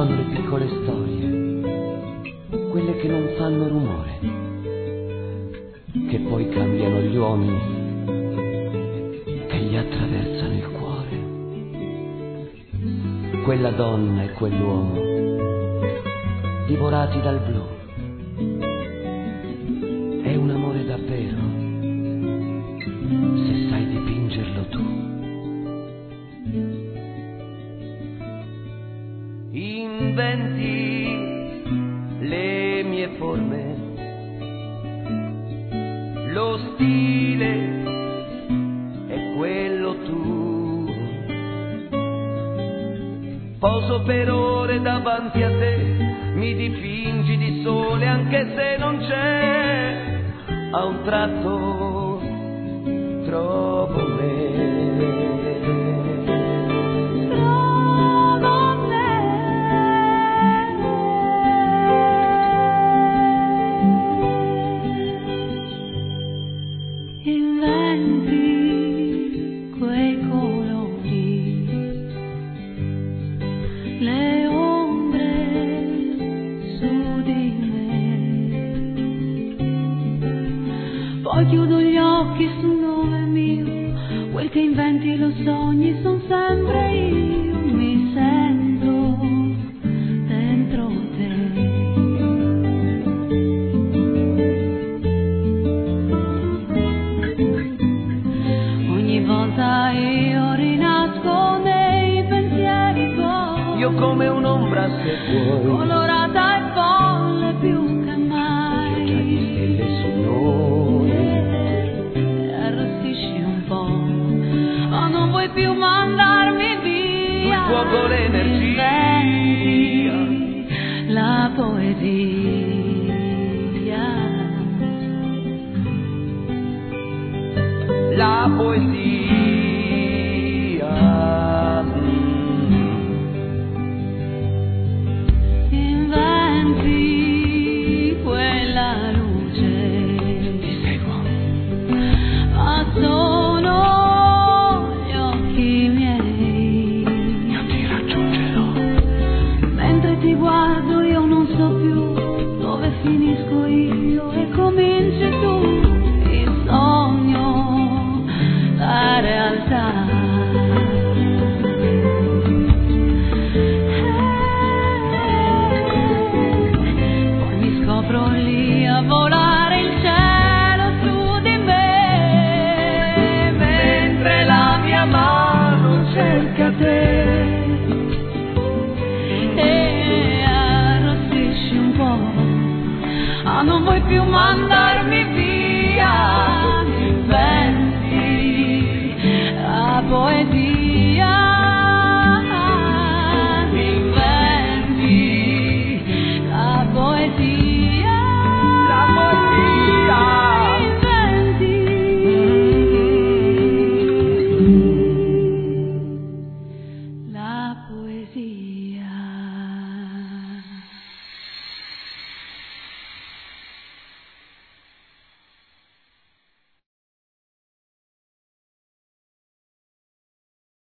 sono le piccole storie, quelle che non fanno rumore, che poi cambiano gli uomini, che gli attraversano il cuore. Quella donna e quell'uomo, divorati dal blu. Inventi le mie forme, lo stile è quello tu. Poso per ore davanti a te, mi dipingi di sole anche se non c'è, a un tratto trovo che inventi lo sogni son sempre io, come un'ombra se vuoi, colorata e folle più che mai. di stelle su noi. E arrossisci un po', ma non vuoi più mandarmi via. Il fuoco, l'energia. Inventi La poesia. la poesia. filmando mi vida.